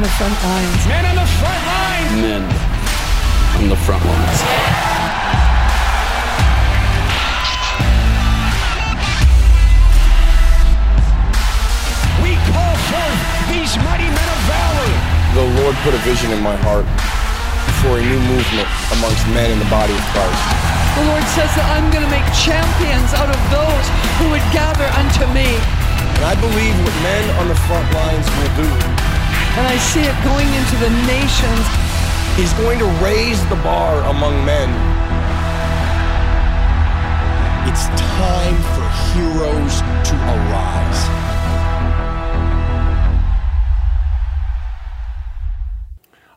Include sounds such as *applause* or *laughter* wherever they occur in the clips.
on the front lines. Men on the front lines. Men on the front lines. We call forth these mighty men of valor. The Lord put a vision in my heart for a new movement amongst men in the body of Christ. The Lord says that I'm going to make champions out of those who would gather unto me. And I believe what men on the front lines will do And I see it going into the nations. He's going to raise the bar among men. It's time for heroes to arise.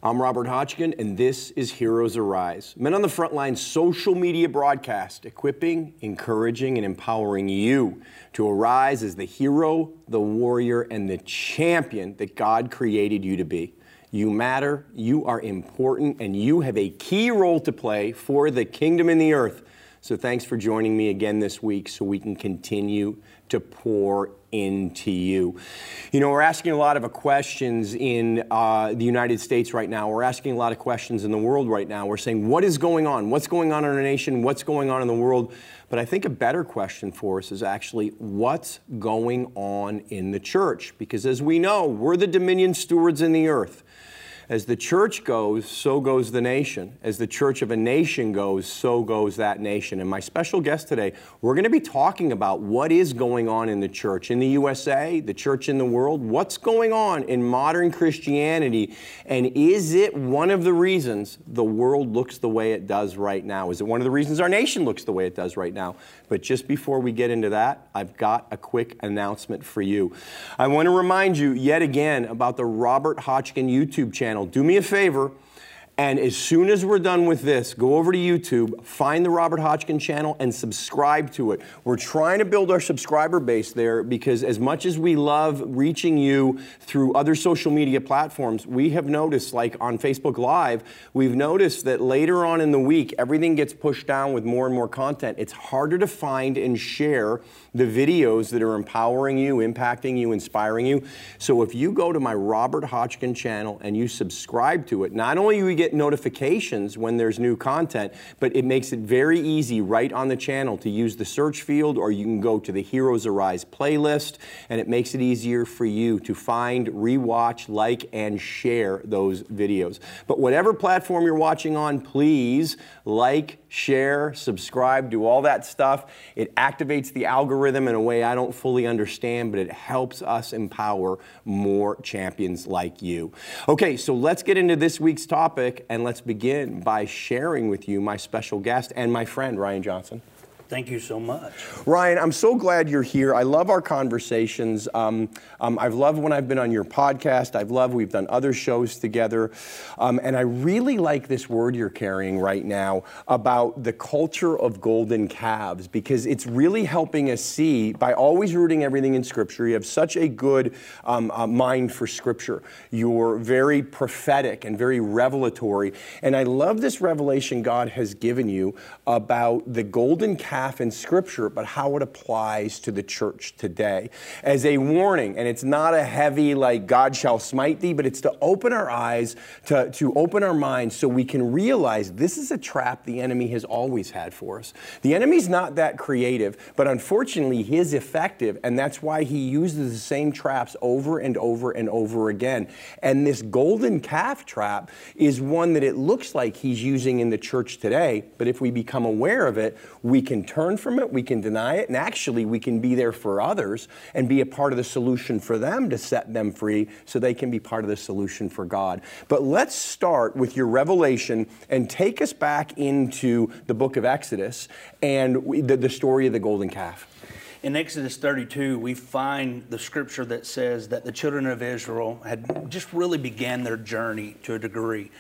I'm Robert Hotchkin, and this is Heroes Arise. Men on the Front Line social media broadcast, equipping, encouraging, and empowering you to arise as the hero, the warrior, and the champion that God created you to be. You matter, you are important, and you have a key role to play for the kingdom in the earth. So thanks for joining me again this week so we can continue to pour into you. You know, we're asking a lot of questions in uh, the United States right now. We're asking a lot of questions in the world right now. We're saying, what is going on? What's going on in our nation? What's going on in the world? But I think a better question for us is actually, what's going on in the church? Because as we know, we're the dominion stewards in the earth. As the church goes, so goes the nation. As the church of a nation goes, so goes that nation. And my special guest today, we're going to be talking about what is going on in the church in the USA, the church in the world. What's going on in modern Christianity? And is it one of the reasons the world looks the way it does right now? Is it one of the reasons our nation looks the way it does right now? But just before we get into that, I've got a quick announcement for you. I want to remind you yet again about the Robert Hotchkin YouTube channel. Do me a favor. And as soon as we're done with this, go over to YouTube, find the Robert Hotchkin channel, and subscribe to it. We're trying to build our subscriber base there because, as much as we love reaching you through other social media platforms, we have noticed, like on Facebook Live, we've noticed that later on in the week, everything gets pushed down with more and more content. It's harder to find and share the videos that are empowering you, impacting you, inspiring you. So if you go to my Robert Hotchkin channel and you subscribe to it, not only do you get notifications when there's new content, but it makes it very easy right on the channel to use the search field or you can go to the Heroes Arise playlist and it makes it easier for you to find, rewatch, like, and share those videos. But whatever platform you're watching on, please like, share, subscribe, do all that stuff. It activates the algorithm in a way I don't fully understand, but it helps us empower more champions like you. Okay, so let's get into this week's topic and let's begin by sharing with you my special guest and my friend, Ryan Johnson. Thank you so much. Ryan, I'm so glad you're here. I love our conversations. Um, um, I've loved when I've been on your podcast. I've loved we've done other shows together. Um, and I really like this word you're carrying right now about the culture of golden calves because it's really helping us see by always rooting everything in Scripture. You have such a good um, uh, mind for Scripture. You're very prophetic and very revelatory. And I love this revelation God has given you about the golden calf half in Scripture, but how it applies to the church today as a warning. And it's not a heavy, like, God shall smite thee, but it's to open our eyes, to, to open our minds so we can realize this is a trap the enemy has always had for us. The enemy's not that creative, but unfortunately, he is effective, and that's why he uses the same traps over and over and over again. And this golden calf trap is one that it looks like he's using in the church today, but if we become aware of it, we can turn from it, we can deny it, and actually we can be there for others and be a part of the solution for them to set them free so they can be part of the solution for God. But let's start with your revelation and take us back into the book of Exodus and the, the story of the golden calf. In Exodus 32, we find the scripture that says that the children of Israel had just really began their journey to a degree.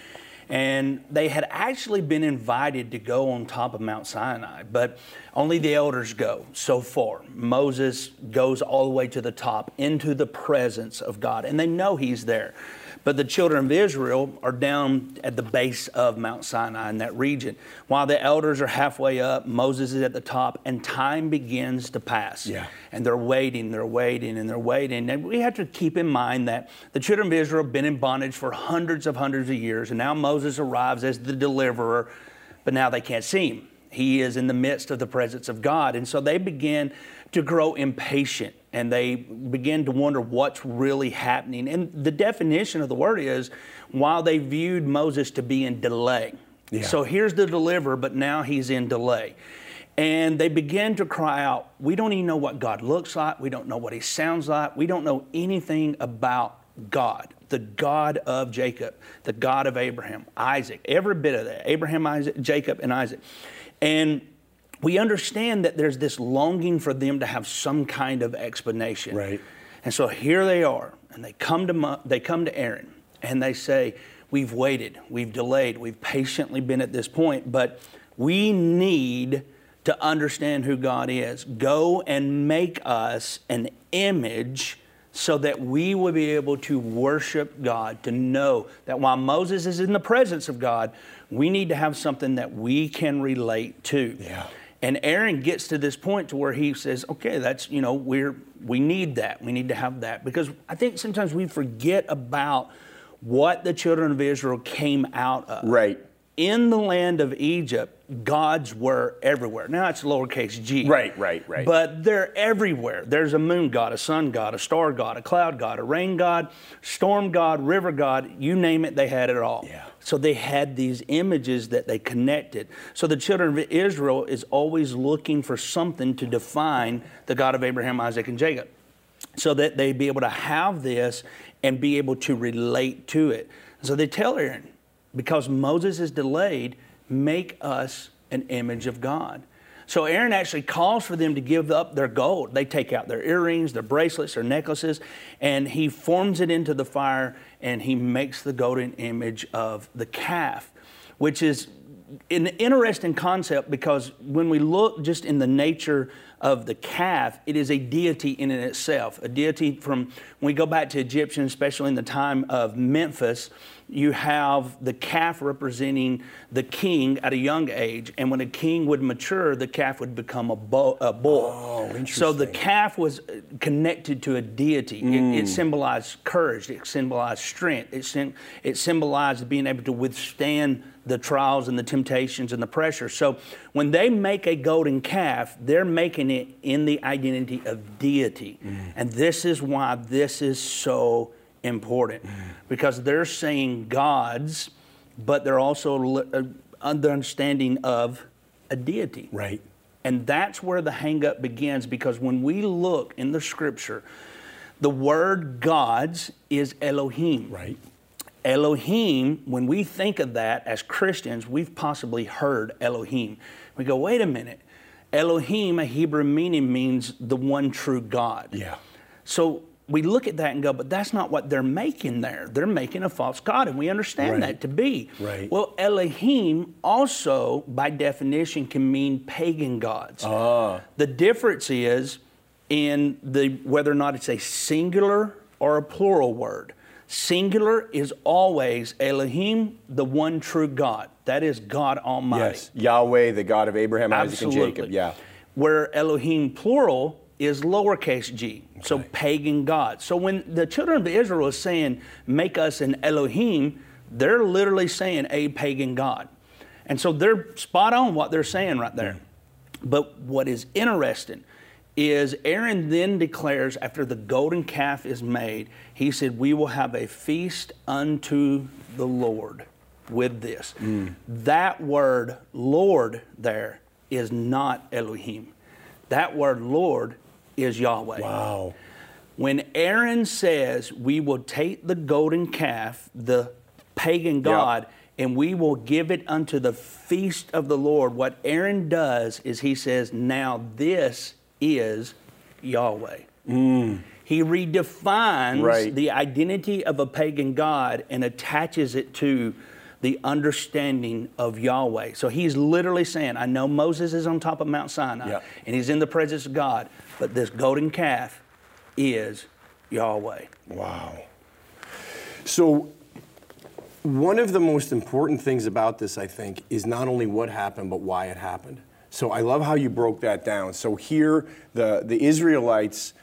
And they had actually been invited to go on top of Mount Sinai, but only the elders go so far. Moses goes all the way to the top into the presence of God, and they know he's there. But the children of Israel are down at the base of Mount Sinai in that region. While the elders are halfway up, Moses is at the top, and time begins to pass. Yeah. And they're waiting, they're waiting, and they're waiting. And we have to keep in mind that the children of Israel have been in bondage for hundreds of hundreds of years, and now Moses arrives as the deliverer, but now they can't see him. He is in the midst of the presence of God. And so they begin to grow impatient and they begin to wonder what's really happening. And the definition of the word is while they viewed Moses to be in delay. Yeah. So here's the deliverer, but now he's in delay. And they begin to cry out, We don't even know what God looks like. We don't know what he sounds like. We don't know anything about God, the God of Jacob, the God of Abraham, Isaac, every bit of that Abraham, Isaac, Jacob, and Isaac. And we understand that there's this longing for them to have some kind of explanation. Right. And so here they are, and they come to Mo- they come to Aaron, and they say, "We've waited, we've delayed, we've patiently been at this point, but we need to understand who God is. Go and make us an image." So that we will be able to worship God, to know that while Moses is in the presence of God, we need to have something that we can relate to. Yeah. And Aaron gets to this point to where he says, "Okay, that's you know we're we need that. We need to have that because I think sometimes we forget about what the children of Israel came out of. Right. In the land of Egypt, gods were everywhere. Now it's lowercase g. Right, right, right. But they're everywhere. There's a moon god, a sun god, a star god, a cloud god, a rain god, storm god, river god, you name it, they had it all. Yeah. So they had these images that they connected. So the children of Israel is always looking for something to define the God of Abraham, Isaac, and Jacob. So that they'd be able to have this and be able to relate to it. So they tell Aaron, because Moses is delayed, make us an image of God. So Aaron actually calls for them to give up their gold. They take out their earrings, their bracelets, their necklaces, and he forms it into the fire and he makes the golden image of the calf, which is an interesting concept because when we look just in the nature of the calf, it is a deity in itself. A deity from when we go back to Egyptian, especially in the time of Memphis, you have the calf representing the king at a young age, and when a king would mature, the calf would become a, bo- a bull. Oh, interesting. So the calf was uh, connected to a deity. It, it symbolized courage. It symbolized strength. It, sym- it symbolized being able to withstand the trials and the temptations and the pressure. So when they make a golden calf, they're making it in the identity of deity. And this is why this is so important because they're saying gods, but they're also uh, understanding of a deity. Right. And that's where the hangup begins because when we look in the scripture, the word gods is Elohim. Right. Elohim, when we think of that as Christians, we've possibly heard Elohim. We go, wait a minute. Elohim, a Hebrew meaning, means the one true God. Yeah. So we look at that and go, but that's not what they're making there. They're making a false God, and we understand Right. that to be. Right. Well, Elohim also, by definition, can mean pagan gods. Ah. The difference is in the whether or not it's a singular or a plural word. Singular is always Elohim, the one true God. That is God Almighty. Yes. Yahweh, the God of Abraham, Isaac, and Jacob. Yeah. Where Elohim plural is lowercase g, so pagan God. So when the children of Israel is saying, make us an Elohim, they're literally saying a pagan God. And so they're spot on what they're saying right there. But what is interesting is Aaron then declares after the golden calf is made, he said, We will have a feast unto the Lord with this. Mm. That word Lord there is not Elohim. That word Lord is Yahweh. Wow. When Aaron says, We will take the golden calf, the pagan god, and we will give it unto the feast of the Lord, what Aaron does is he says, Now this is Yahweh. Mm. He redefines Right. the identity of a pagan god and attaches it to the understanding of Yahweh. So he's literally saying, I know Moses is on top of Mount Sinai Yeah. and he's in the presence of God, but this golden calf is Yahweh. Wow. So, one of the most important things about this, I think, is not only what happened, but why it happened. So, I love how you broke that down. So, here, the, the Israelites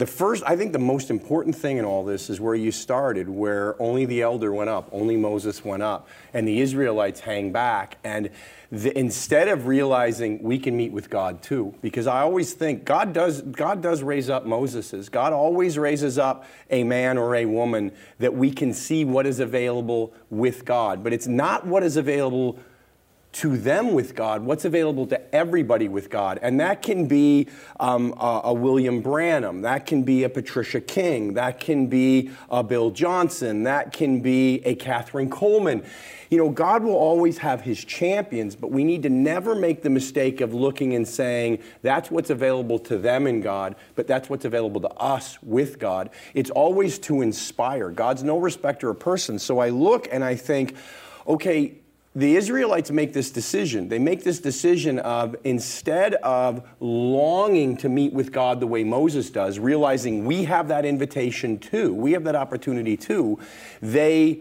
the first, I think the most important thing in all this is where you started, where only the elder went up, only Moses went up, and the Israelites hang back. And the, instead of realizing we can meet with God too, because I always think God does, God does raise up Moses's. God always raises up a man or a woman that we can see what is available with God. But it's not what is available to them with God, what's available to everybody with God. And that can be um, a, a, William Branham, that can be a Patricia King, that can be a Bill Johnson, that can be a Kathryn Kuhlman. You know, God will always have his champions, but we need to never make the mistake of looking and saying, that's what's available to them in God, but that's what's available to us with God. It's always to inspire. God's no respecter of persons. So I look and I think, okay, the Israelites make this decision. They make this decision of instead of longing to meet with God the way Moses does, realizing we have that invitation too, we have that opportunity too, they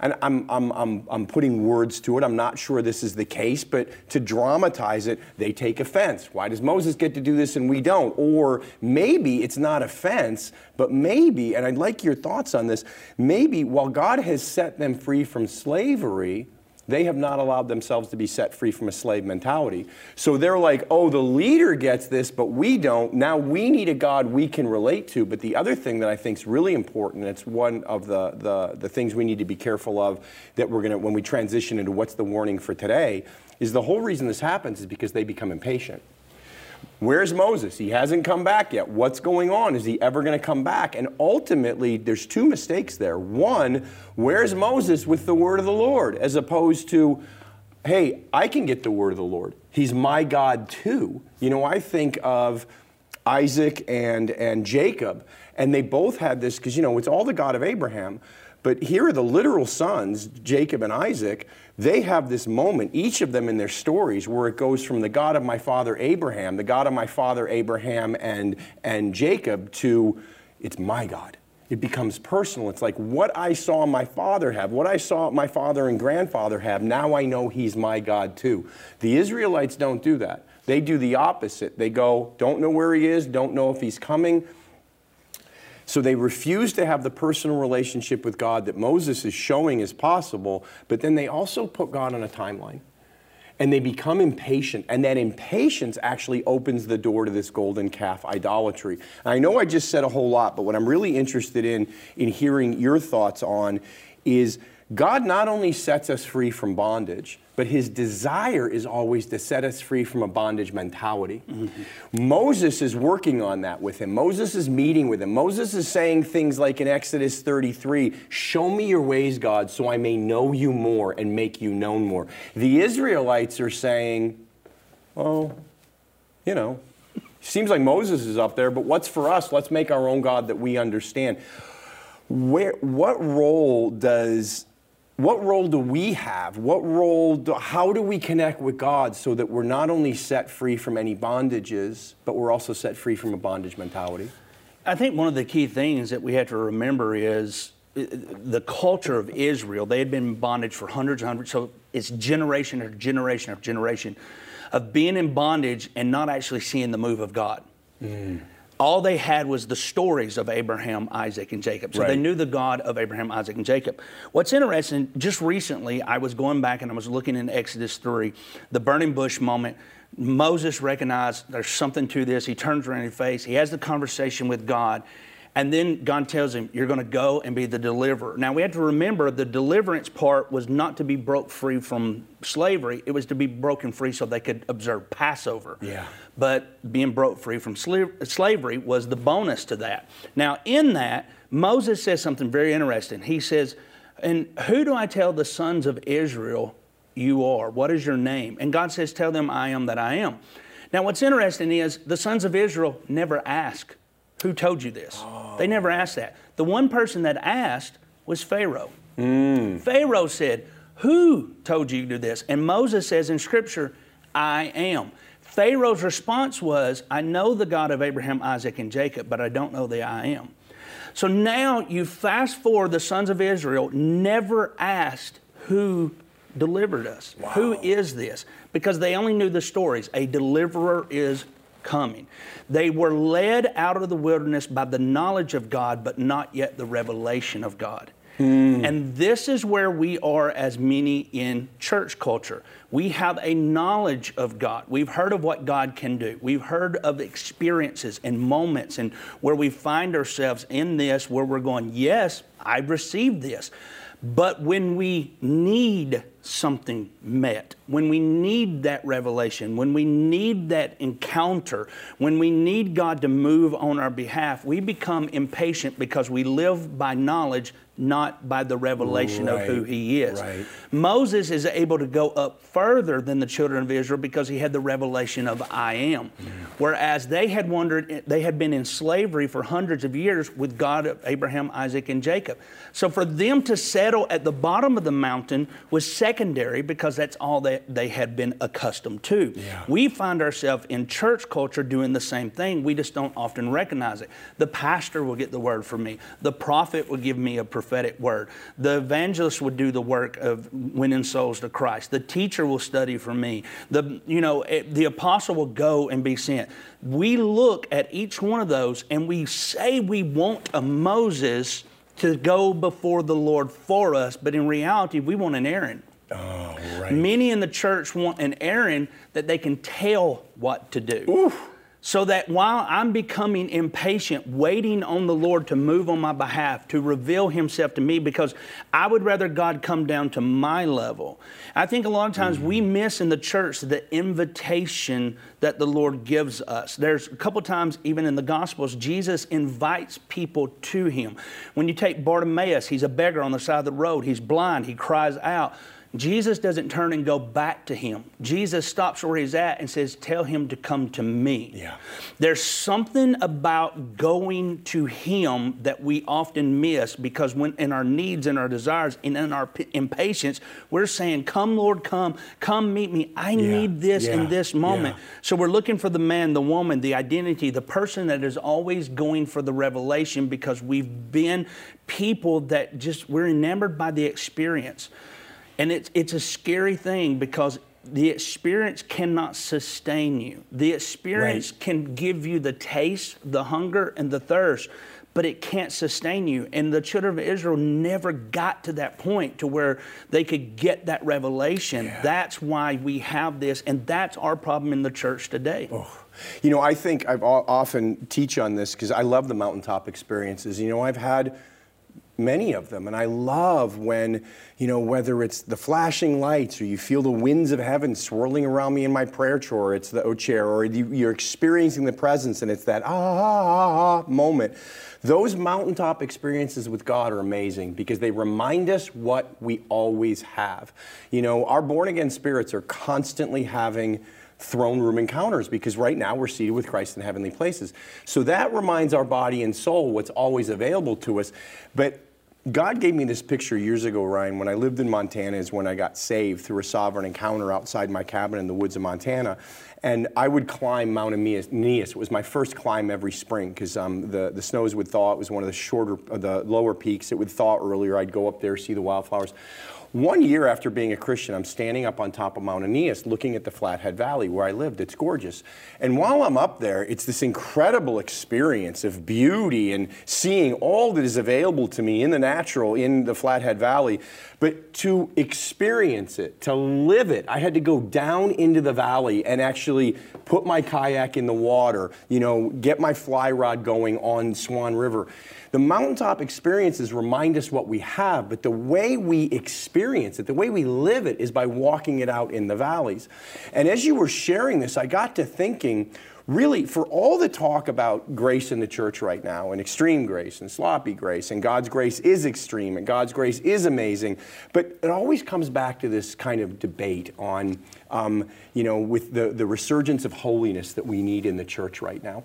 and I'm, I'm, I'm, I'm putting words to it. I'm not sure this is the case, but to dramatize it, they take offense. Why does Moses get to do this and we don't? Or maybe it's not offense, but maybe, and I'd like your thoughts on this, maybe while God has set them free from slavery, they have not allowed themselves to be set free from a slave mentality. So they're like, oh, the leader gets this, but we don't. Now we need a God we can relate to. But the other thing that I think is really important, and it's one of the, the, the things we need to be careful of that we're going to, when we transition into what's the warning for today, is the whole reason this happens is because they become impatient. Where's Moses? He hasn't come back yet. What's going on? Is he ever going to come back? And ultimately, there's two mistakes there. One, where's Moses with the word of the Lord? As opposed to, hey, I can get the word of the Lord. He's my God too. You know, I think of Isaac and, and Jacob, and they both had this, because, you know, it's all the God of Abraham. But here are the literal sons, Jacob and Isaac. They have this moment, each of them in their stories, where it goes from the God of my father Abraham, the God of my father Abraham and, and Jacob, to it's my God. It becomes personal. It's like what I saw my father have, what I saw my father and grandfather have, now I know he's my God too. The Israelites don't do that. They do the opposite. They go, don't know where he is, don't know if he's coming so they refuse to have the personal relationship with God that Moses is showing is possible, but then they also put God on a timeline. And they become impatient, and that impatience actually opens the door to this golden calf idolatry. And I know I just said a whole lot, but what I'm really interested in in hearing your thoughts on is God not only sets us free from bondage, but his desire is always to set us free from a bondage mentality. Mm-hmm. Moses is working on that with him. Moses is meeting with him. Moses is saying things like in Exodus 33 Show me your ways, God, so I may know you more and make you known more. The Israelites are saying, Oh, you know, seems like Moses is up there, but what's for us? Let's make our own God that we understand. Where, what role does what role do we have? What role, do, how do we connect with God so that we're not only set free from any bondages, but we're also set free from a bondage mentality? I think one of the key things that we have to remember is uh, the culture of Israel. They had been in bondage for hundreds and hundreds, so it's generation after generation after generation of being in bondage and not actually seeing the move of God. Mm all they had was the stories of Abraham, Isaac, and Jacob. So right. they knew the God of Abraham, Isaac, and Jacob. What's interesting, just recently, I was going back and I was looking in Exodus 3, the burning bush moment. Moses recognized there's something to this. He turns around his face. He has the conversation with God. And then God tells him, You're going to go and be the deliverer. Now, we have to remember the deliverance part was not to be broke free from slavery, it was to be broken free so they could observe Passover. Yeah. But being broke free from slavery was the bonus to that. Now, in that, Moses says something very interesting. He says, And who do I tell the sons of Israel you are? What is your name? And God says, Tell them I am that I am. Now, what's interesting is the sons of Israel never ask who told you this? Oh. They never asked that. The one person that asked was Pharaoh. Mm. Pharaoh said, Who told you to do this? And Moses says in Scripture, I am. Pharaoh's response was, I know the God of Abraham, Isaac, and Jacob, but I don't know the I am. So now you fast forward, the sons of Israel never asked who delivered us. Who is this? Because they only knew the stories. A deliverer is coming. They were led out of the wilderness by the knowledge of God, but not yet the revelation of God. Hmm. And this is where we are as many in church culture. We have a knowledge of God. We've heard of what God can do. We've heard of experiences and moments and where we find ourselves in this where we're going, yes, I've received this. But when we need something met, when we need that revelation, when we need that encounter, when we need God to move on our behalf, we become impatient because we live by knowledge, not by the revelation of who He is. right. Moses is able to go up further than the children of Israel because he had the revelation of I am. Whereas they had wandered, they had been in slavery for hundreds of years with God of Abraham, Isaac, and Jacob. So for them to settle at the bottom of the mountain was secondary because that's all that they had been accustomed to. Yeah. We find ourselves in church culture doing the same thing. We just don't often recognize it. The pastor will get the word from me. The prophet will give me a prophetic word. The evangelist would do the work of winning souls to Christ. The teacher will study for me. The you know eh, the apostle will go and be sent. We look at each one of those and we say we want a Moses to go before the Lord for us, but in reality we want an Aaron. Oh, right. Many in the church want an Aaron that they can tell what to do. So that while I'm becoming impatient, waiting on the Lord to move on my behalf, to reveal Himself to me, because I would rather God come down to my level. I think a lot of times we mm-hmm. miss in the church the invitation that the Lord gives us. There's a couple times, even in the Gospels, Jesus invites people to Him. When you take Bartimaeus, he's a beggar on the side of the road, he's blind, he cries out. Jesus doesn't turn and go back to him. Jesus stops where he's at and says, Tell him to come to me. Yeah. There's something about going to him that we often miss because when in our needs and our desires and in our p- impatience, we're saying, Come, Lord, come, come meet me. I need this yeah, in this moment. yeah. So we're looking for the man, the woman, the identity, the person that is always going for the revelation because we've been people that just, we're enamored by the experience. And it's, it's a scary thing because the experience cannot sustain you. The experience Right. can give you the taste, the hunger, and the thirst, but it can't sustain you. And the children of Israel never got to that point to where they could get that revelation. That's why we have this, and that's our problem in the church today. Oh. You know, I think I've often teach on this because I love the mountaintop experiences. You know, I've had many of them, and I love when, you know, whether it's the flashing lights or you feel the winds of heaven swirling around me in my prayer chair, it's the o chair, or you, you're experiencing the presence and it's that ah, ah, ah, ah moment. Those mountaintop experiences with God are amazing because they remind us what we always have. You know, our born again spirits are constantly having throne room encounters because right now we're seated with Christ in heavenly places. So that reminds our body and soul what's always available to us. But God gave me this picture years ago, Ryan, when I lived in Montana, is when I got saved through a sovereign encounter outside my cabin in the woods of Montana. And I would climb Mount Aeneas. It was my first climb every spring because um, the, the snows would thaw. It was one of the shorter, uh, the lower peaks. It would thaw earlier. I'd go up there, see the wildflowers. One year after being a Christian, I'm standing up on top of Mount Aeneas looking at the Flathead Valley where I lived. It's gorgeous. And while I'm up there, it's this incredible experience of beauty and seeing all that is available to me in the natural in the Flathead Valley. But to experience it, to live it, I had to go down into the valley and actually put my kayak in the water, you know, get my fly rod going on Swan River. The mountaintop experiences remind us what we have, but the way we experience it, the way we live it, is by walking it out in the valleys. And as you were sharing this, I got to thinking really, for all the talk about grace in the church right now, and extreme grace and sloppy grace, and God's grace is extreme and God's grace is amazing, but it always comes back to this kind of debate on, um, you know, with the, the resurgence of holiness that we need in the church right now.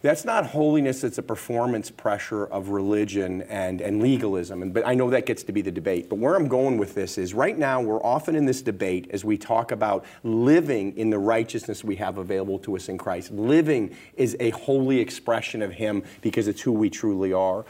That's not holiness, it's a performance pressure of religion and, and legalism. And, but I know that gets to be the debate. But where I'm going with this is right now we're often in this debate as we talk about living in the righteousness we have available to us in Christ. Living is a holy expression of Him because it's who we truly are.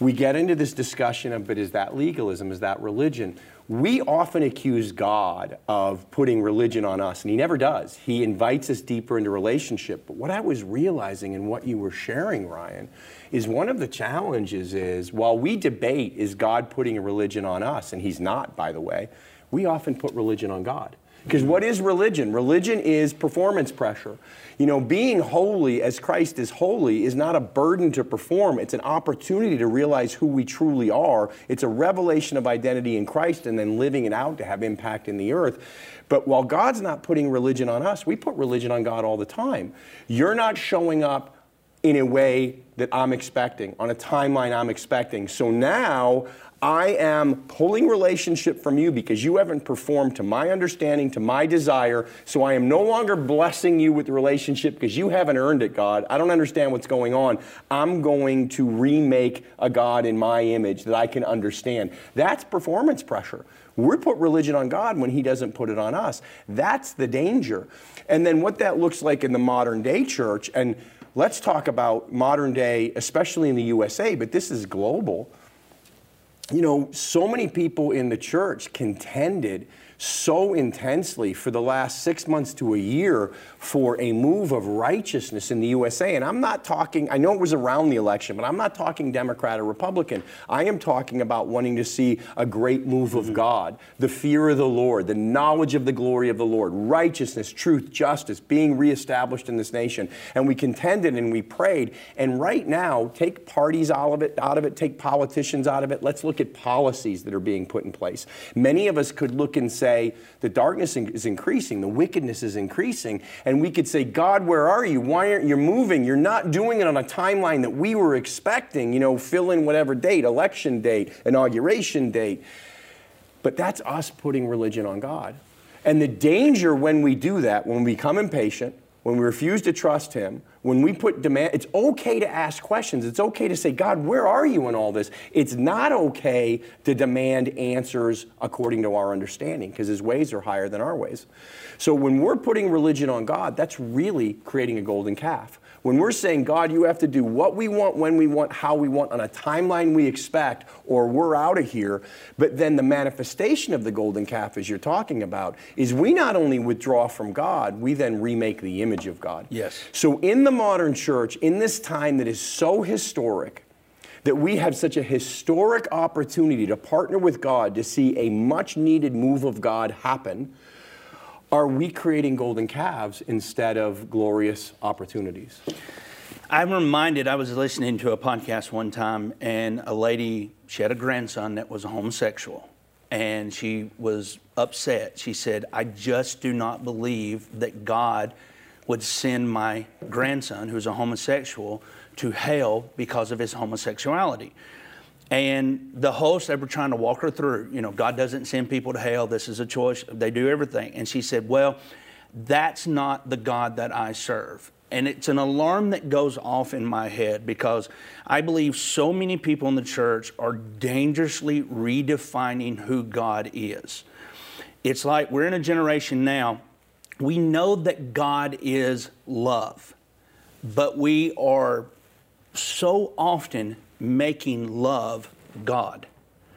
we get into this discussion of, but is that legalism? Is that religion? We often accuse God of putting religion on us, and He never does. He invites us deeper into relationship. But what I was realizing and what you were sharing, Ryan, is one of the challenges is while we debate, is God putting a religion on us? And He's not, by the way, we often put religion on God. Because what is religion? Religion is performance pressure. You know, being holy as Christ is holy is not a burden to perform. It's an opportunity to realize who we truly are. It's a revelation of identity in Christ and then living it out to have impact in the earth. But while God's not putting religion on us, we put religion on God all the time. You're not showing up in a way that I'm expecting, on a timeline I'm expecting. So now I am pulling relationship from you because you haven't performed to my understanding, to my desire. So I am no longer blessing you with relationship because you haven't earned it, God. I don't understand what's going on. I'm going to remake a God in my image that I can understand. That's performance pressure. We put religion on God when He doesn't put it on us. That's the danger. And then what that looks like in the modern day church, and let's talk about modern day, especially in the USA, but this is global you know, so many people in the church contended so intensely for the last six months to a year for a move of righteousness in the USA. And I'm not talking, I know it was around the election, but I'm not talking Democrat or Republican. I am talking about wanting to see a great move of mm-hmm. God, the fear of the Lord, the knowledge of the glory of the Lord, righteousness, truth, justice being reestablished in this nation. And we contended and we prayed. And right now, take parties out of it, out of it, take politicians out of it. Let's look at policies that are being put in place. Many of us could look and say, say the darkness is increasing, the wickedness is increasing, and we could say, God, where are you? Why aren't you moving? You're not doing it on a timeline that we were expecting, you know, fill in whatever date, election date, inauguration date. But that's us putting religion on God. And the danger when we do that, when we become impatient, when we refuse to trust Him, when we put demand, it's okay to ask questions. It's okay to say, God, where are you in all this? It's not okay to demand answers according to our understanding because His ways are higher than our ways. So when we're putting religion on God, that's really creating a golden calf. When we're saying, God, you have to do what we want, when we want, how we want, on a timeline we expect, or we're out of here. But then the manifestation of the golden calf, as you're talking about, is we not only withdraw from God, we then remake the image of God. Yes. So in the modern church, in this time that is so historic, that we have such a historic opportunity to partner with God to see a much needed move of God happen are we creating golden calves instead of glorious opportunities? I'm reminded, I was listening to a podcast one time, and a lady, she had a grandson that was homosexual, and she was upset. She said, I just do not believe that God would send my grandson, who's a homosexual, to hell because of his homosexuality. And the host, they were trying to walk her through, you know, God doesn't send people to hell. This is a choice. They do everything. And she said, Well, that's not the God that I serve. And it's an alarm that goes off in my head because I believe so many people in the church are dangerously redefining who God is. It's like we're in a generation now, we know that God is love, but we are so often making love God.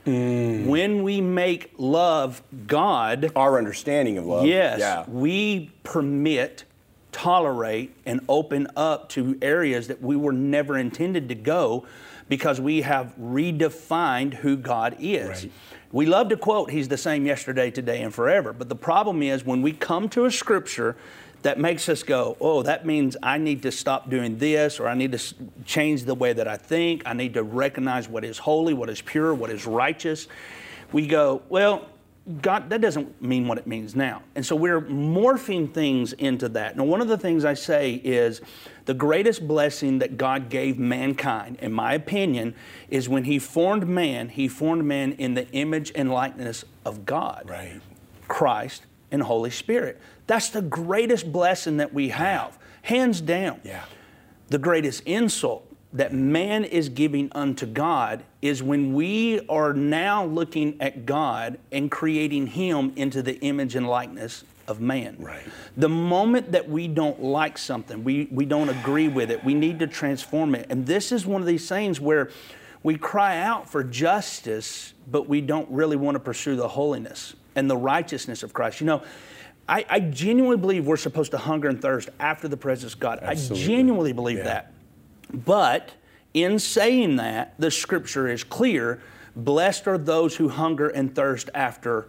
Mm. When we make love God, our understanding of love, yes, yeah. we permit, tolerate, and open up to areas that we were never intended to go because we have redefined who God is. Right. We love to quote, He's the same yesterday, today, and forever. But the problem is when we come to a scripture that makes us go, oh, that means I need to stop doing this, or I need to change the way that I think. I need to recognize what is holy, what is pure, what is righteous. We go, well, God, that doesn't mean what it means now. And so we're morphing things into that. Now, one of the things I say is the greatest blessing that God gave mankind, in my opinion, is when He formed man, He formed man in the image and likeness of God, right. Christ, and Holy Spirit. That's the greatest blessing that we have, hands down. Yeah. The greatest insult that man is giving unto God is when we are now looking at God and creating Him into the image and likeness of man. Right. The moment that we don't like something, we, we don't agree with it, we need to transform it. And this is one of these things where we cry out for justice, but we don't really want to pursue the holiness and the righteousness of Christ. You know, I, I genuinely believe we're supposed to hunger and thirst after the presence of God. Absolutely. I genuinely believe Yeah. that. But in saying that, the scripture is clear blessed are those who hunger and thirst after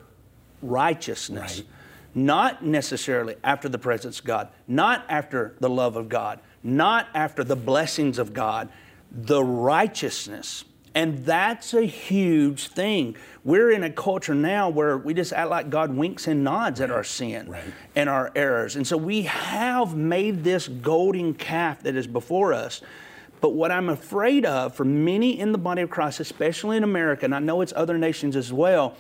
righteousness. Right. Not necessarily after the presence of God, not after the love of God, not after the blessings of God, the righteousness. And that's a huge thing. We're in a culture now where we just act like God winks and nods at our sin Right. and our errors. And so we have made this golden calf that is before us. But what I'm afraid of for many in the body of Christ, especially in America, and I know it's other nations as well,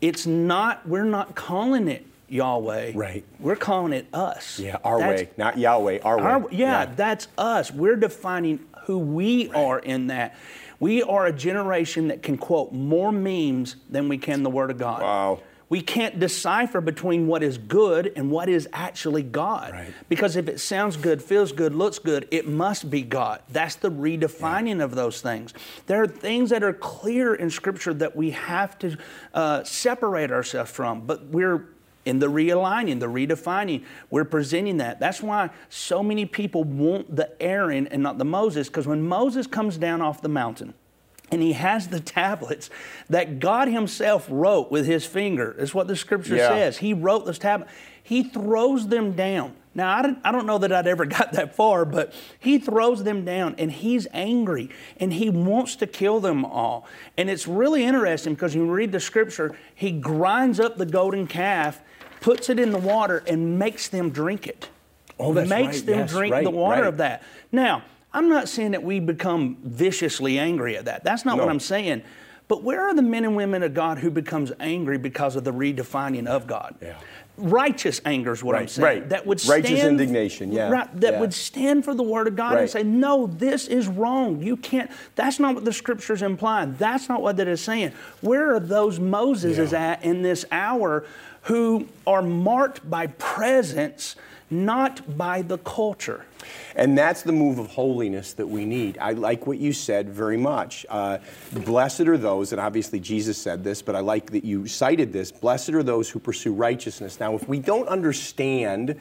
it's not, we're not calling it Yahweh. Right. We're calling it us. Yeah, our That's- way, not Yahweh, our way. our, yeah, that's us. We're defining who we are in that. We are a generation that can quote more memes than we can the Word of God. Wow. We can't decipher between what is good and what is actually God. Right. Because if it sounds good, feels good, looks good, it must be God. That's the redefining of those things. There are things that are clear in Scripture that we have to uh, separate ourselves from, but we're in the realigning, the redefining, we're presenting that. That's why so many people want the Aaron and not the Moses, because when Moses comes down off the mountain, and he has the *laughs* tablets that God Himself wrote with His finger. Is what the Scripture Yeah. says. He wrote those tablets. He throws them down. Now, I don't, I don't know that I'd ever *laughs* got that far, but he throws them down and he's angry and he wants to kill them all. And it's really interesting because you read the scripture, he grinds up the golden calf, puts it in the water, and makes them drink it. Oh, that's makes right. them Yes, drink right, the water right. of that. Now, I'm not saying that we become viciously angry at that. That's not what I'm saying. But where are the men and women of God who becomes angry because of the redefining of God? Yeah. Righteous anger is what I'm saying. right. That would stand, Righteous indignation, yeah, Right, that yeah. would stand for the word of God and say, no, this is wrong. You can't. That's not what the scripture's implying. That's not what that is saying. Where are those Moses is at in this hour who are marked by presence, not by the culture? And that's the move of holiness that we need. I like what you said very much. Uh, blessed are those, and obviously Jesus said this, but I like that you cited this. Blessed are those who pursue righteousness. Now, if we don't understand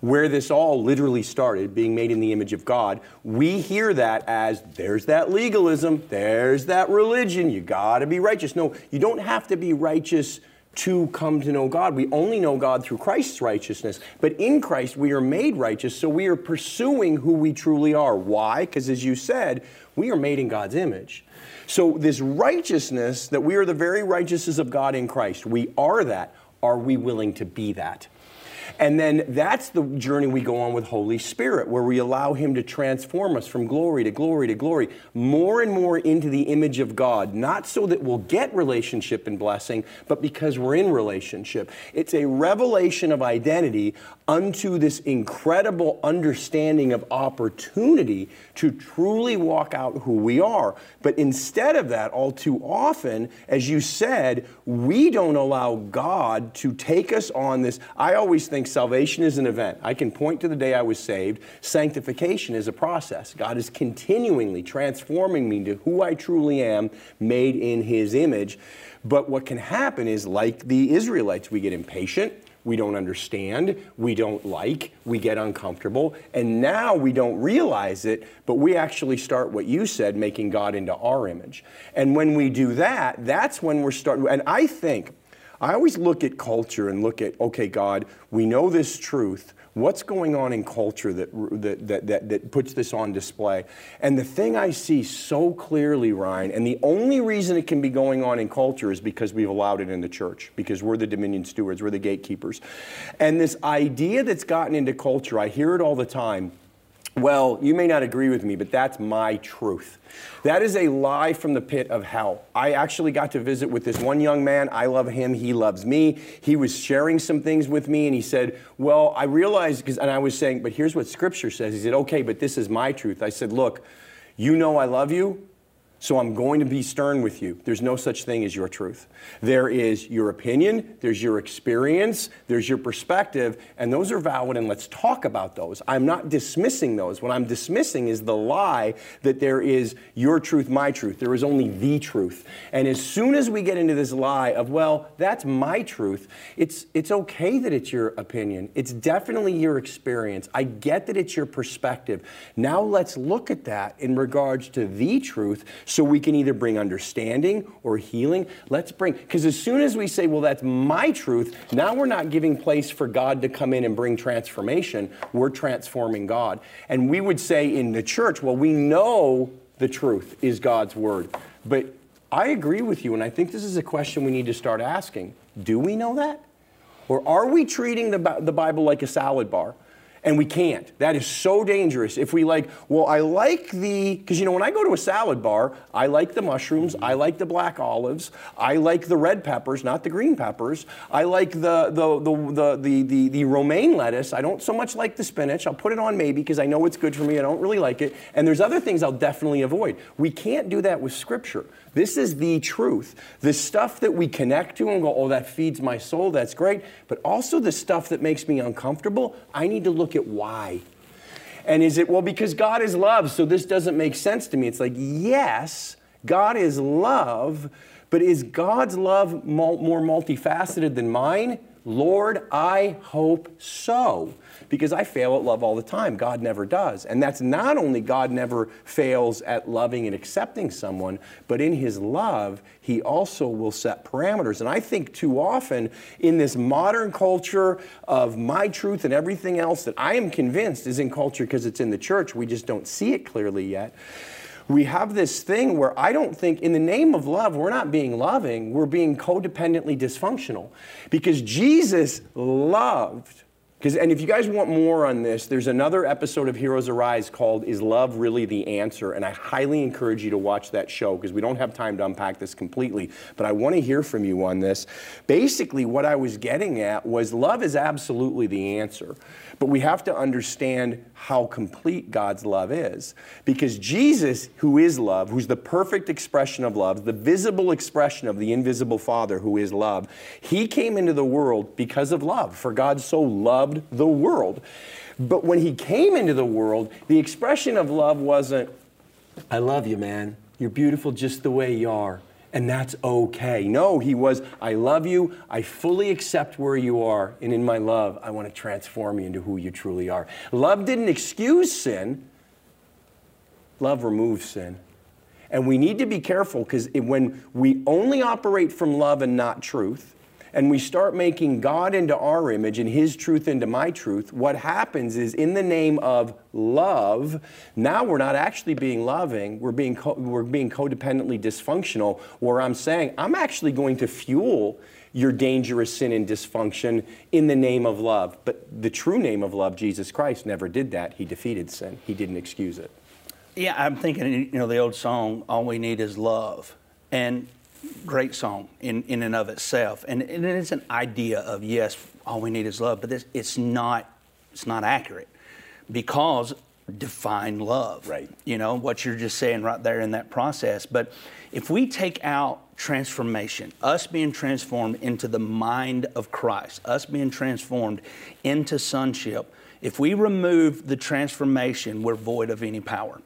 where this all literally started, being made in the image of God, we hear that as there's that legalism, there's that religion, you gotta be righteous. No, you don't have to be righteous to come to know God. We only know God through Christ's righteousness. But in Christ, we are made righteous, so we are pursuing who we truly are. Why? Because as you said, we are made in God's image. So, this righteousness, that we are the very righteousness of God in Christ, we are that. Are we willing to be that? And then that's the journey we go on with Holy Spirit, where we allow Him to transform us from glory to glory to glory, more and more into the image of God, not so that we'll get relationship and blessing, but because we're in relationship. It's a revelation of identity unto this incredible understanding of opportunity to truly walk out who we are. But instead of that, all too often, as you said, we don't allow God to take us on this. I always think salvation is an event. I can point to the day I was saved. Sanctification is a process. God is continually transforming me to who I truly am, made in His image. But what can happen is, like the Israelites, we get impatient. We don't understand, we don't like, we get uncomfortable, and now we don't realize it, but we actually start what you said, making God into our image. And when we do that, that's when we're starting. And I think, I always look at culture and look at, okay, God, we know this truth. What's going on in culture that, that, that, that, that puts this on display? And the thing I see so clearly, Ryan, and the only reason it can be going on in culture is because we've allowed it in the church, because we're the dominion stewards, we're the gatekeepers. And this idea that's gotten into culture, I hear it all the time. Well, you may not agree with me, but that's my truth. That is a lie from the pit of hell. I actually got to visit with this one young man. I love him. He loves me. He was sharing some things with me, and he said, Well, I realized, and I was saying, But here's what Scripture says. He said, Okay, but this is my truth. I said, Look, you know I love you. So I'm going to be stern with you. There's no such thing as your truth. There is your opinion, there's your experience, there's your perspective, and those are valid, and let's talk about those. I'm not dismissing those. What I'm dismissing is the lie that there is your truth, my truth. There is only the truth. And as soon as we get into this lie of, well, that's my truth, it's, it's okay that it's your opinion. It's definitely your experience. I get that it's your perspective. Now let's look at that in regards to the truth so we can either bring understanding or healing. Let's bring, because as soon as we say, well, that's my truth, now we're not giving place for God to come in and bring transformation. We're transforming God. And we would say in the church, well, we know the truth is God's word. But I agree with you, and I think this is a question we need to start asking. Do we know that? Or are we treating the, the Bible like a salad bar? And we can't. That is so dangerous. If we like, well, I like the, because you know, when I go to a salad bar, I like the mushrooms, I like the black olives, I like the red peppers, not the green peppers. I like the the the the the, the, the romaine lettuce. I don't so much like the spinach. I'll put it on maybe because I know it's good for me. I don't really like it. And there's other things I'll definitely avoid. We can't do that with Scripture. This is the truth. The stuff that we connect to and go, oh, that feeds my soul, that's great. But also the stuff that makes me uncomfortable, I need to look at why. And is it, well, because God is love, so this doesn't make sense to me? It's like, yes, God is love, but is God's love more multifaceted than mine? Lord, I hope so because I fail at love all the time. God never does. And that's not only God never fails at loving and accepting someone, but in his love, he also will set parameters. And I think too often in this modern culture of my truth and everything else that I am convinced is in culture because it's in the church, we just don't see it clearly yet we have this thing where I don't think, in the name of love, we're not being loving, we're being codependently dysfunctional. Because Jesus loved because, and if you guys want more on this, there's another episode of Heroes Arise called Is Love Really the Answer? And I highly encourage you to watch that show because we don't have time to unpack this completely. But I want to hear from you on this. Basically, what I was getting at was love is absolutely the answer. But we have to understand how complete God's love is. Because Jesus, who is love, who's the perfect expression of love, the visible expression of the invisible Father, who is love, he came into the world because of love. For God so loved the world. But when he came into the world, the expression of love wasn't, I love you, man. You're beautiful just the way you are and that's okay. No, he was, I love you, I fully accept where you are, and in my love, I want to transform you into who you truly are. Love didn't excuse sin, love removes sin. And we need to be careful because when we only operate from love and not truth, and we start making God into our image and His truth into my truth, what happens is in the name of love, now we're not actually being loving, we're being, we're being codependently dysfunctional, where I'm saying, I'm actually going to fuel your dangerous sin and dysfunction in the name of love. But the true name of love, Jesus Christ, never did that. He defeated sin, He didn't excuse it. Yeah, I'm thinking, you know, the old song, All We Need Is Love. And great song in, in and of itself. And, and it is an idea of, yes, all we need is love, but this, it's, not, it's not accurate because define love. Right. You know, what you're just saying right there in that process. But if we take out transformation, us being transformed into the mind of Christ, us being transformed into sonship, if we remove the transformation, we're void of any power.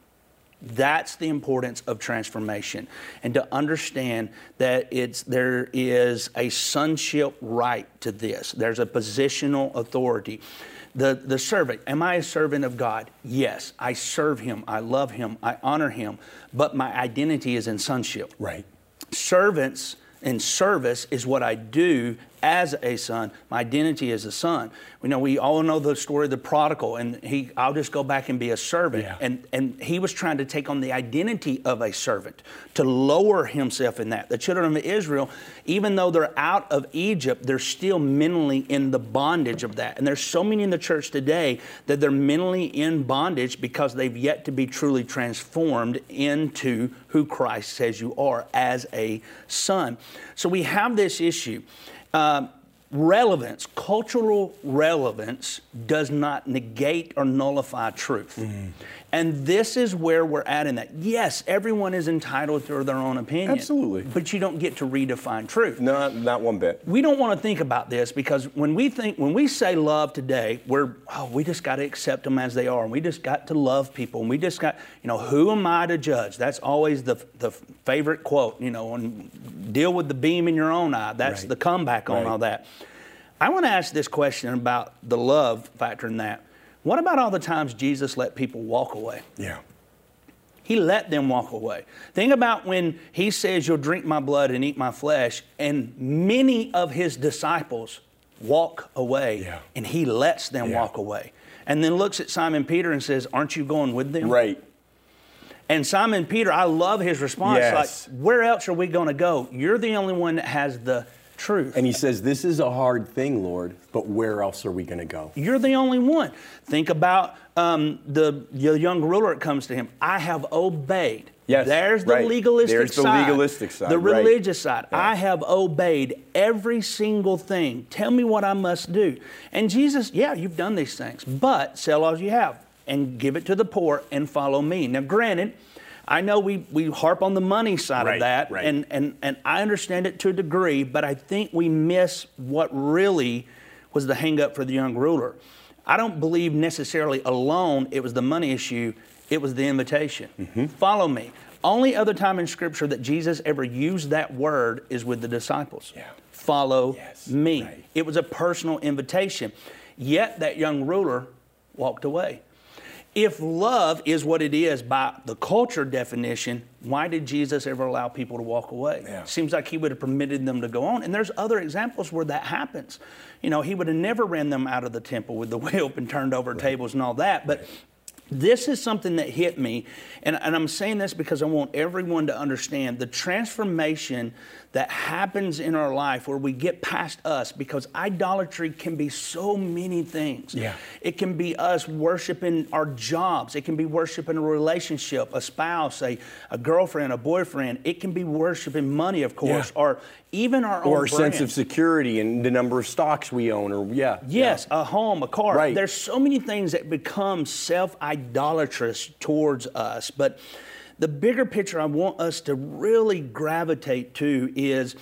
That's the importance of transformation. And to understand that it's, there is a sonship right to this, there's a positional authority. The, the servant, am I a servant of God? Yes, I serve Him, I love Him, I honor Him, but my identity is in sonship. Right. Servants and service is what I do as a son. My identity as a son. We know we all know the story of the prodigal, and he I'll just go back and be a servant. Yeah. And and he was trying to take on the identity of a servant to lower himself in that. The children of Israel, even though they're out of Egypt, they're still mentally in the bondage of that. And there's so many in the church today that they're mentally in bondage because they've yet to be truly transformed into who Christ says you are as a son. So we have this issue. Um, relevance, cultural relevance, does not negate or nullify truth. Mm-hmm. And this is where we're at in that. Yes, everyone is entitled to their own opinion. Absolutely. But you don't get to redefine truth. Not, not one bit. We don't want to think about this because when we think when we say love today, we're oh, we just got to accept them as they are, and we just got to love people, and we just got you know who am I to judge? That's always the the favorite quote. You know, and deal with the beam in your own eye. That's Right. the comeback on Right. all that. I want to ask this question about the love factor in that. What about all the times Jesus let people walk away? Yeah. He let them walk away. Think about when he says, You'll drink my blood and eat my flesh, and many of his disciples walk away, Yeah. and he lets them Yeah. walk away. And then looks at Simon Peter and says, Aren't you going with them? Right. And Simon Peter, I love his response. Yes. Like, where else are we going to go? You're the only one that has the truth. And he says, This is a hard thing, Lord, but where else are we going to go? You're the only one. Think about um, the, the young ruler that comes to him. I have obeyed. Yes, There's the right. legalistic There's the side. legalistic side, The right. religious side. Yeah. I have obeyed every single thing. Tell me what I must do. And Jesus, yeah, you've done these things, but sell all you have and give it to the poor and follow me. Now, granted, I know we, we harp on the money side Right, of that, right. and, and, and I understand it to a degree, but I think we miss what really was the hang up for the young ruler. I don't believe necessarily alone it was the money issue, it was the invitation. Mm-hmm. Follow me. Only other time in Scripture that Jesus ever used that word is with the disciples. Yeah. Follow Yes, me. right. It was a personal invitation. Yet that young ruler walked away. If love is what it is by the culture definition, why did Jesus ever allow people to walk away? Yeah. Seems like he would have permitted them to go on. And there's other examples where that happens. You know, he would have never ran them out of the temple with the *laughs* whip and turned over tables and all that. But this is something that hit me, and, and I'm saying this because I want everyone to understand the transformation that happens in our life where we get past us because idolatry can be so many things. Yeah. It can be us worshiping our jobs, it can be worshiping a relationship, a spouse, a, a girlfriend, a boyfriend, it can be worshiping money, of course, Yeah. or even our own Or a sense of security and the number of stocks we own, or yeah. Yes, a home, a car. Right. There's so many things that become self idolatrous towards us. But the bigger picture I want us to really gravitate to is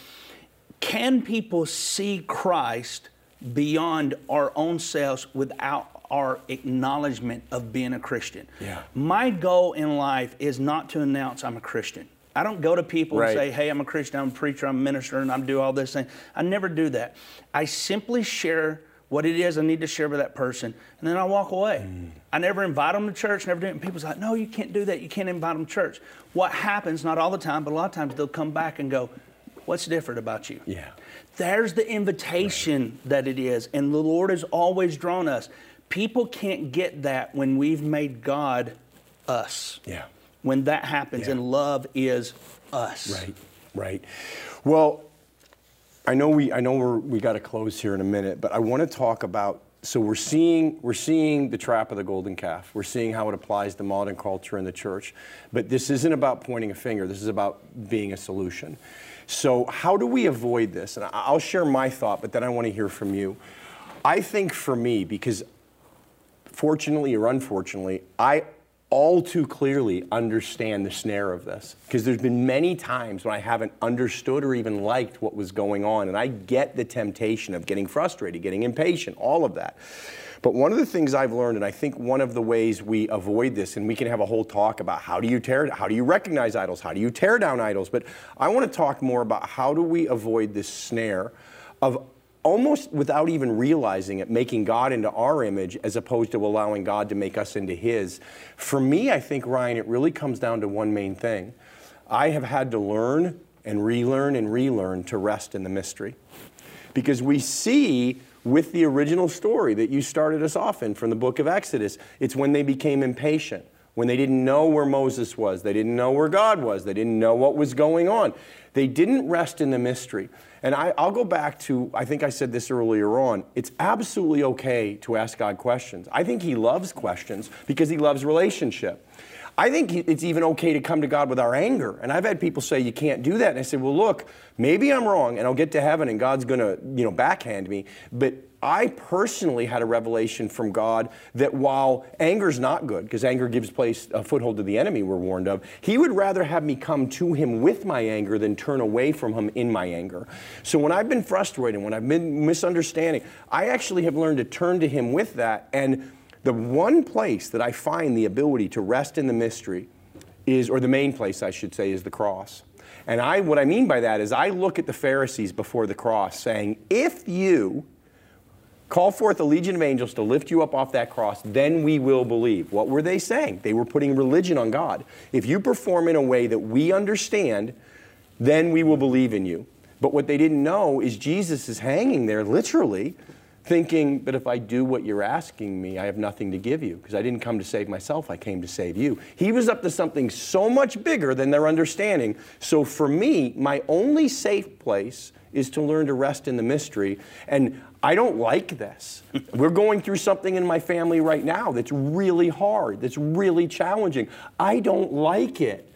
can people see Christ beyond our own selves without our acknowledgement of being a Christian? Yeah. My goal in life is not to announce I'm a Christian. I don't go to people Right. and say, hey, I'm a Christian, I'm a preacher, I'm a minister, and I'm do all this thing. I never do that. I simply share what it is I need to share with that person, and then I walk away. Mm. I never invite them to church, never do it. And people's like, no, you can't do that. You can't invite them to church. What happens, not all the time, but a lot of times they'll come back and go, what's different about you? Yeah. There's the invitation that it is, and the Lord has always drawn us. People can't get that when we've made God us. Yeah. When that happens, Yeah. and love is us. Right, right. Well, I know we I know we're, we got to close here in a minute, but I want to talk about. So we're seeing we're seeing the trap of the golden calf. We're seeing how it applies to modern culture in the church. But this isn't about pointing a finger. This is about being a solution. So how do we avoid this? And I'll share my thought, but then I want to hear from you. I think for me, because fortunately or unfortunately, I all too clearly understand the snare of this. Because there's been many times when I haven't understood or even liked what was going on, and I get the temptation of getting frustrated, getting impatient, all of that. But one of the things I've learned, and I think one of the ways we avoid this, and we can have a whole talk about how do you tear, how do you recognize idols, how do you tear down idols, but I want to talk more about how do we avoid this snare of almost without even realizing it, making God into our image as opposed to allowing God to make us into His. For me, I think, Ryan, it really comes down to one main thing. I have had to learn and relearn and relearn to rest in the mystery. Because we see with the original story that you started us off in from the book of Exodus, it's when they became impatient, when they didn't know where Moses was, they didn't know where God was, they didn't know what was going on. They didn't rest in the mystery. And I, will go back to, I think I said this earlier on, it's absolutely okay to ask God questions. I think He loves questions because He loves relationship. I think it's even okay to come to God with our anger. And I've had people say you can't do that. And I said, well, look, maybe I'm wrong and I'll get to heaven and God's going to, you know, backhand me. But I personally had a revelation from God that while anger's not good, because anger gives place a foothold to the enemy, we're warned of, He would rather have me come to Him with my anger than turn away from Him in my anger. So when I've been frustrated, when I've been misunderstanding, I actually have learned to turn to Him with that. And the one place that I find the ability to rest in the mystery is, or the main place I should say, is the cross. And I, what I mean by that is I look at the Pharisees before the cross saying, if you call forth a legion of angels to lift you up off that cross, then we will believe. What were they saying? They were putting religion on God. If you perform in a way that we understand, then we will believe in you. But what they didn't know is Jesus is hanging there literally thinking that if I do what you're asking me, I have nothing to give you because I didn't come to save myself, I came to save you. He was up to something so much bigger than their understanding. So for me, my only safe place is to learn to rest in the mystery. And I don't like this. *laughs* We're going through something in my family right now that's really hard, that's really challenging. I don't like it.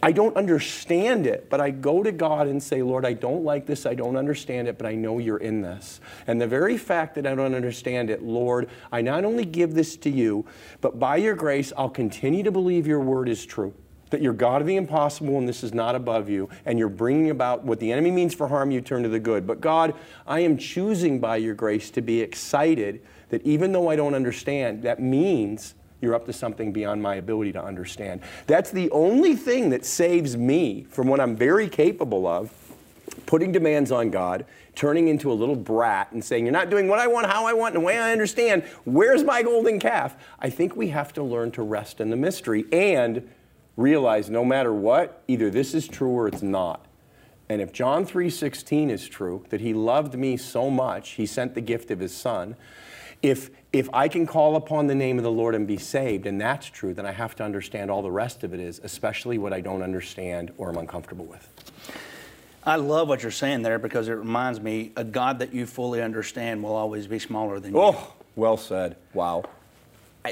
I don't understand it, but I go to God and say, Lord, I don't like this, I don't understand it, but I know you're in this. And the very fact that I don't understand it, Lord, I not only give this to you, but by your grace, I'll continue to believe your word is true. That you're God of the impossible and this is not above you, and you're bringing about what the enemy means for harm, you turn to the good. But God, I am choosing by your grace to be excited that even though I don't understand, that means you're up to something beyond my ability to understand. That's the only thing that saves me from what I'm very capable of putting demands on God, turning into a little brat and saying, You're not doing what I want, how I want, and the way I understand. Where's my golden calf? I think we have to learn to rest in the mystery and realize no matter what, either this is true or it's not. And if John 3:16 is true, that he loved me so much, he sent the gift of his son, if, if I can call upon the name of the Lord and be saved, and that's true, then I have to understand all the rest of it is, especially what I don't understand or am uncomfortable with. I love what you're saying there because it reminds me a God that you fully understand will always be smaller than you. Oh, well said. Wow.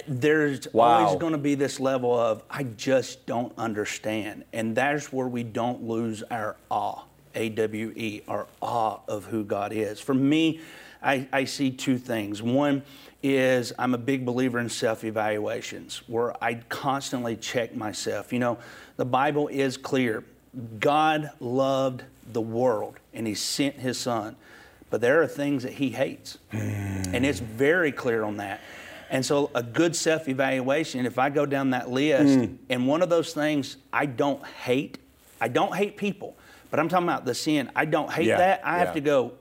There's wow. always going to be this level of, I just don't understand. And that's where we don't lose our awe, A W E, our awe of who God is. For me, I, I see two things. One is I'm a big believer in self evaluations where I constantly check myself. You know, the Bible is clear God loved the world and He sent His Son, but there are things that He hates. Hmm. And it's very clear on that. And so, a good self evaluation, if I go down that list, mm. and one of those things I don't hate, I don't hate people, but I'm talking about the sin. I don't hate yeah, that. I yeah. have to go,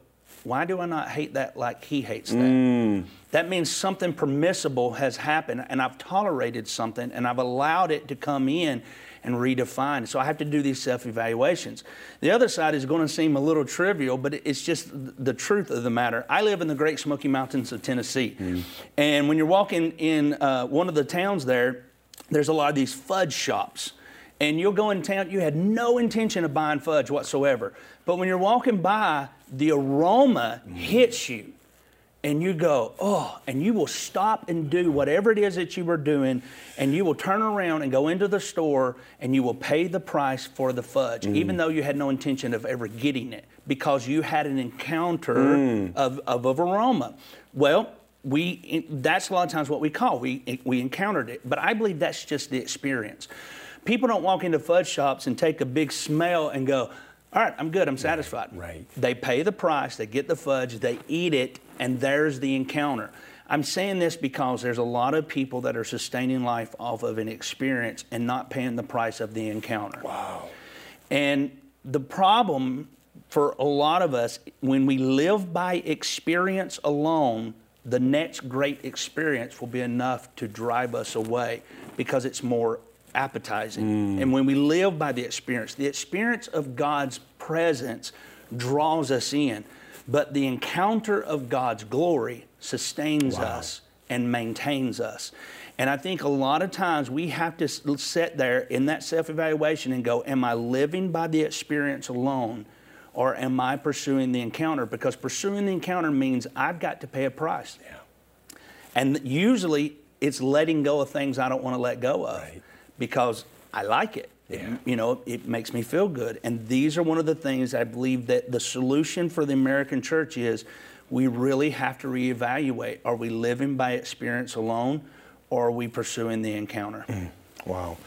why do I not hate that like he hates that? Mm. That means something permissible has happened and I've tolerated something and I've allowed it to come in and redefine. So I have to do these self evaluations. The other side is going to seem a little trivial, but it's just the truth of the matter. I live in the Great Smoky Mountains of Tennessee. Mm. And when you're walking in uh, one of the towns there, there's a lot of these fudge shops and you'll go in town, you had no intention of buying fudge whatsoever. But when you're walking by, the aroma hits you and you go, oh, and you will stop and do whatever it is that you were doing, and you will turn around and go into the store and you will pay the price for the fudge, mm. even though you had no intention of ever getting it, because you had an encounter mm. of, of, of aroma. Well, we that's a lot of times what we call we we encountered it, but I believe that's just the experience. People don't walk into fudge shops and take a big smell and go, all right, I'm good, I'm satisfied. Right, right. They pay the price, they get the fudge, they eat it, and there's the encounter. I'm saying this because there's a lot of people that are sustaining life off of an experience and not paying the price of the encounter. Wow. And the problem for a lot of us, when we live by experience alone, the next great experience will be enough to drive us away because it's more appetizing. Mm. And when we live by the experience, the experience of God's presence draws us in, but the encounter of God's glory sustains wow. us and maintains us. And I think a lot of times we have to sit there in that self evaluation and go, Am I living by the experience alone? Or am I pursuing the encounter? Because pursuing the encounter means I've got to pay a price. Yeah. And usually it's letting go of things I don't want to let go of. Right. Because I like it. Yeah. You know, it makes me feel good. And these are one of the things I believe that the solution for the American church is we really have to reevaluate. Are we living by experience alone or are we pursuing the encounter? Mm. Wow.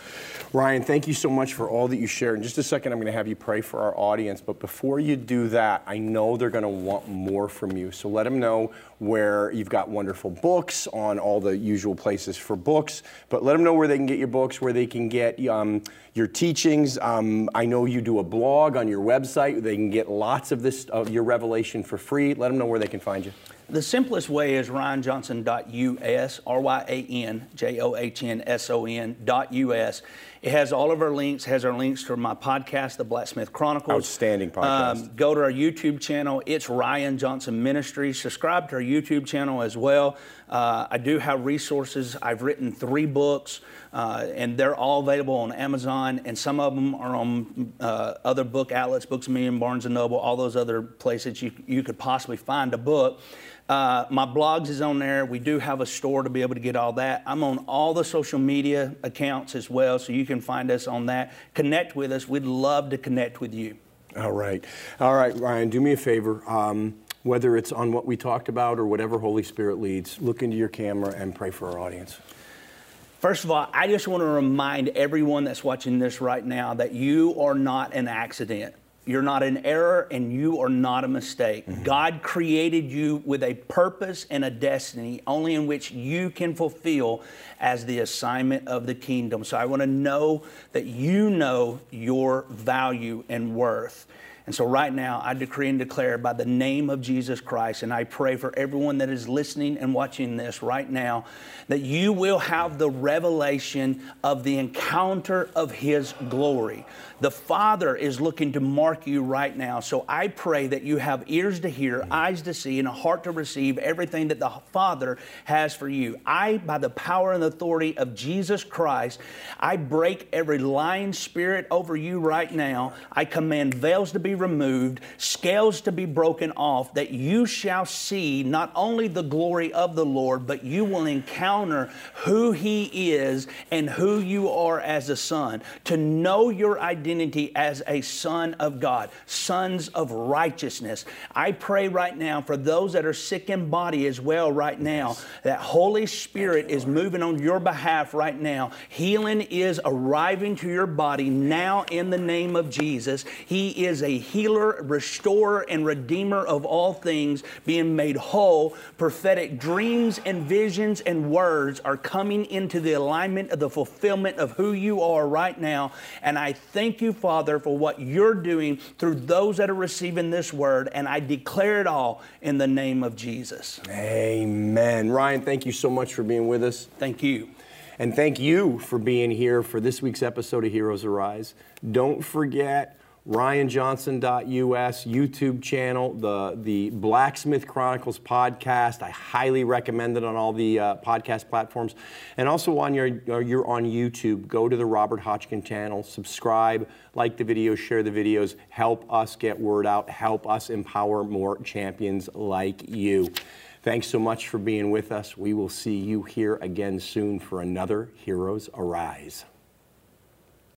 Ryan, thank you so much for all that you shared. In just a second, I'm going to have you pray for our audience. But before you do that, I know they're going to want more from you. So let them know where you've got wonderful books on all the usual places for books. But let them know where they can get your books, where they can get um, your teachings. Um, I know you do a blog on your website. They can get lots of this of your revelation for free. Let them know where they can find you. The simplest way is ryanjohnson.us, R Y A N J O H N S O N dot US. It has all of our links, has our links to my podcast, The Blacksmith Chronicles. Outstanding podcast. Um, go to our YouTube channel. It's Ryan Johnson Ministries. Subscribe to our YouTube channel as well. Uh, I do have resources. I've written three books, uh, and they're all available on Amazon, and some of them are on uh, other book outlets, Books a Million, Barnes and Noble, all those other places you, you could possibly find a book. Uh, my blogs is on there. We do have a store to be able to get all that. I'm on all the social media accounts as well, so you can find us on that. Connect with us. We'd love to connect with you. All right. All right, Ryan, do me a favor. Um, whether it's on what we talked about or whatever Holy Spirit leads, look into your camera and pray for our audience. First of all, I just want to remind everyone that's watching this right now that you are not an accident. You're not an error and you are not a mistake. Mm-hmm. God created you with a purpose and a destiny only in which you can fulfill as the assignment of the kingdom. So I want to know that you know your value and worth. And so, right now, I decree and declare by the name of Jesus Christ, and I pray for everyone that is listening and watching this right now, that you will have the revelation of the encounter of His glory. The Father is looking to mark you right now. So, I pray that you have ears to hear, eyes to see, and a heart to receive everything that the Father has for you. I, by the power and authority of Jesus Christ, I break every lying spirit over you right now. I command veils to be removed, scales to be broken off, that you shall see not only the glory of the Lord, but you will encounter who He is and who you are as a son. To know your identity as a son of God, sons of righteousness. I pray right now for those that are sick in body as well, right now, that Holy Spirit is moving on your behalf right now. Healing is arriving to your body now in the name of Jesus. He is a healer, restorer, and redeemer of all things, being made whole. Prophetic dreams and visions and words are coming into the alignment of the fulfillment of who you are right now. And I thank you, Father, for what you're doing through those that are receiving this word. And I declare it all in the name of Jesus. Amen. Ryan, thank you so much for being with us. Thank you. And thank you for being here for this week's episode of Heroes Arise. Don't forget ryanjohnson.us YouTube channel, the, the Blacksmith Chronicles podcast. I highly recommend it on all the uh, podcast platforms. And also on your, you're on YouTube, go to the Robert Hotchkin channel, subscribe, like the videos, share the videos, help us get word out, help us empower more champions like you. Thanks so much for being with us. We will see you here again soon for another Heroes Arise.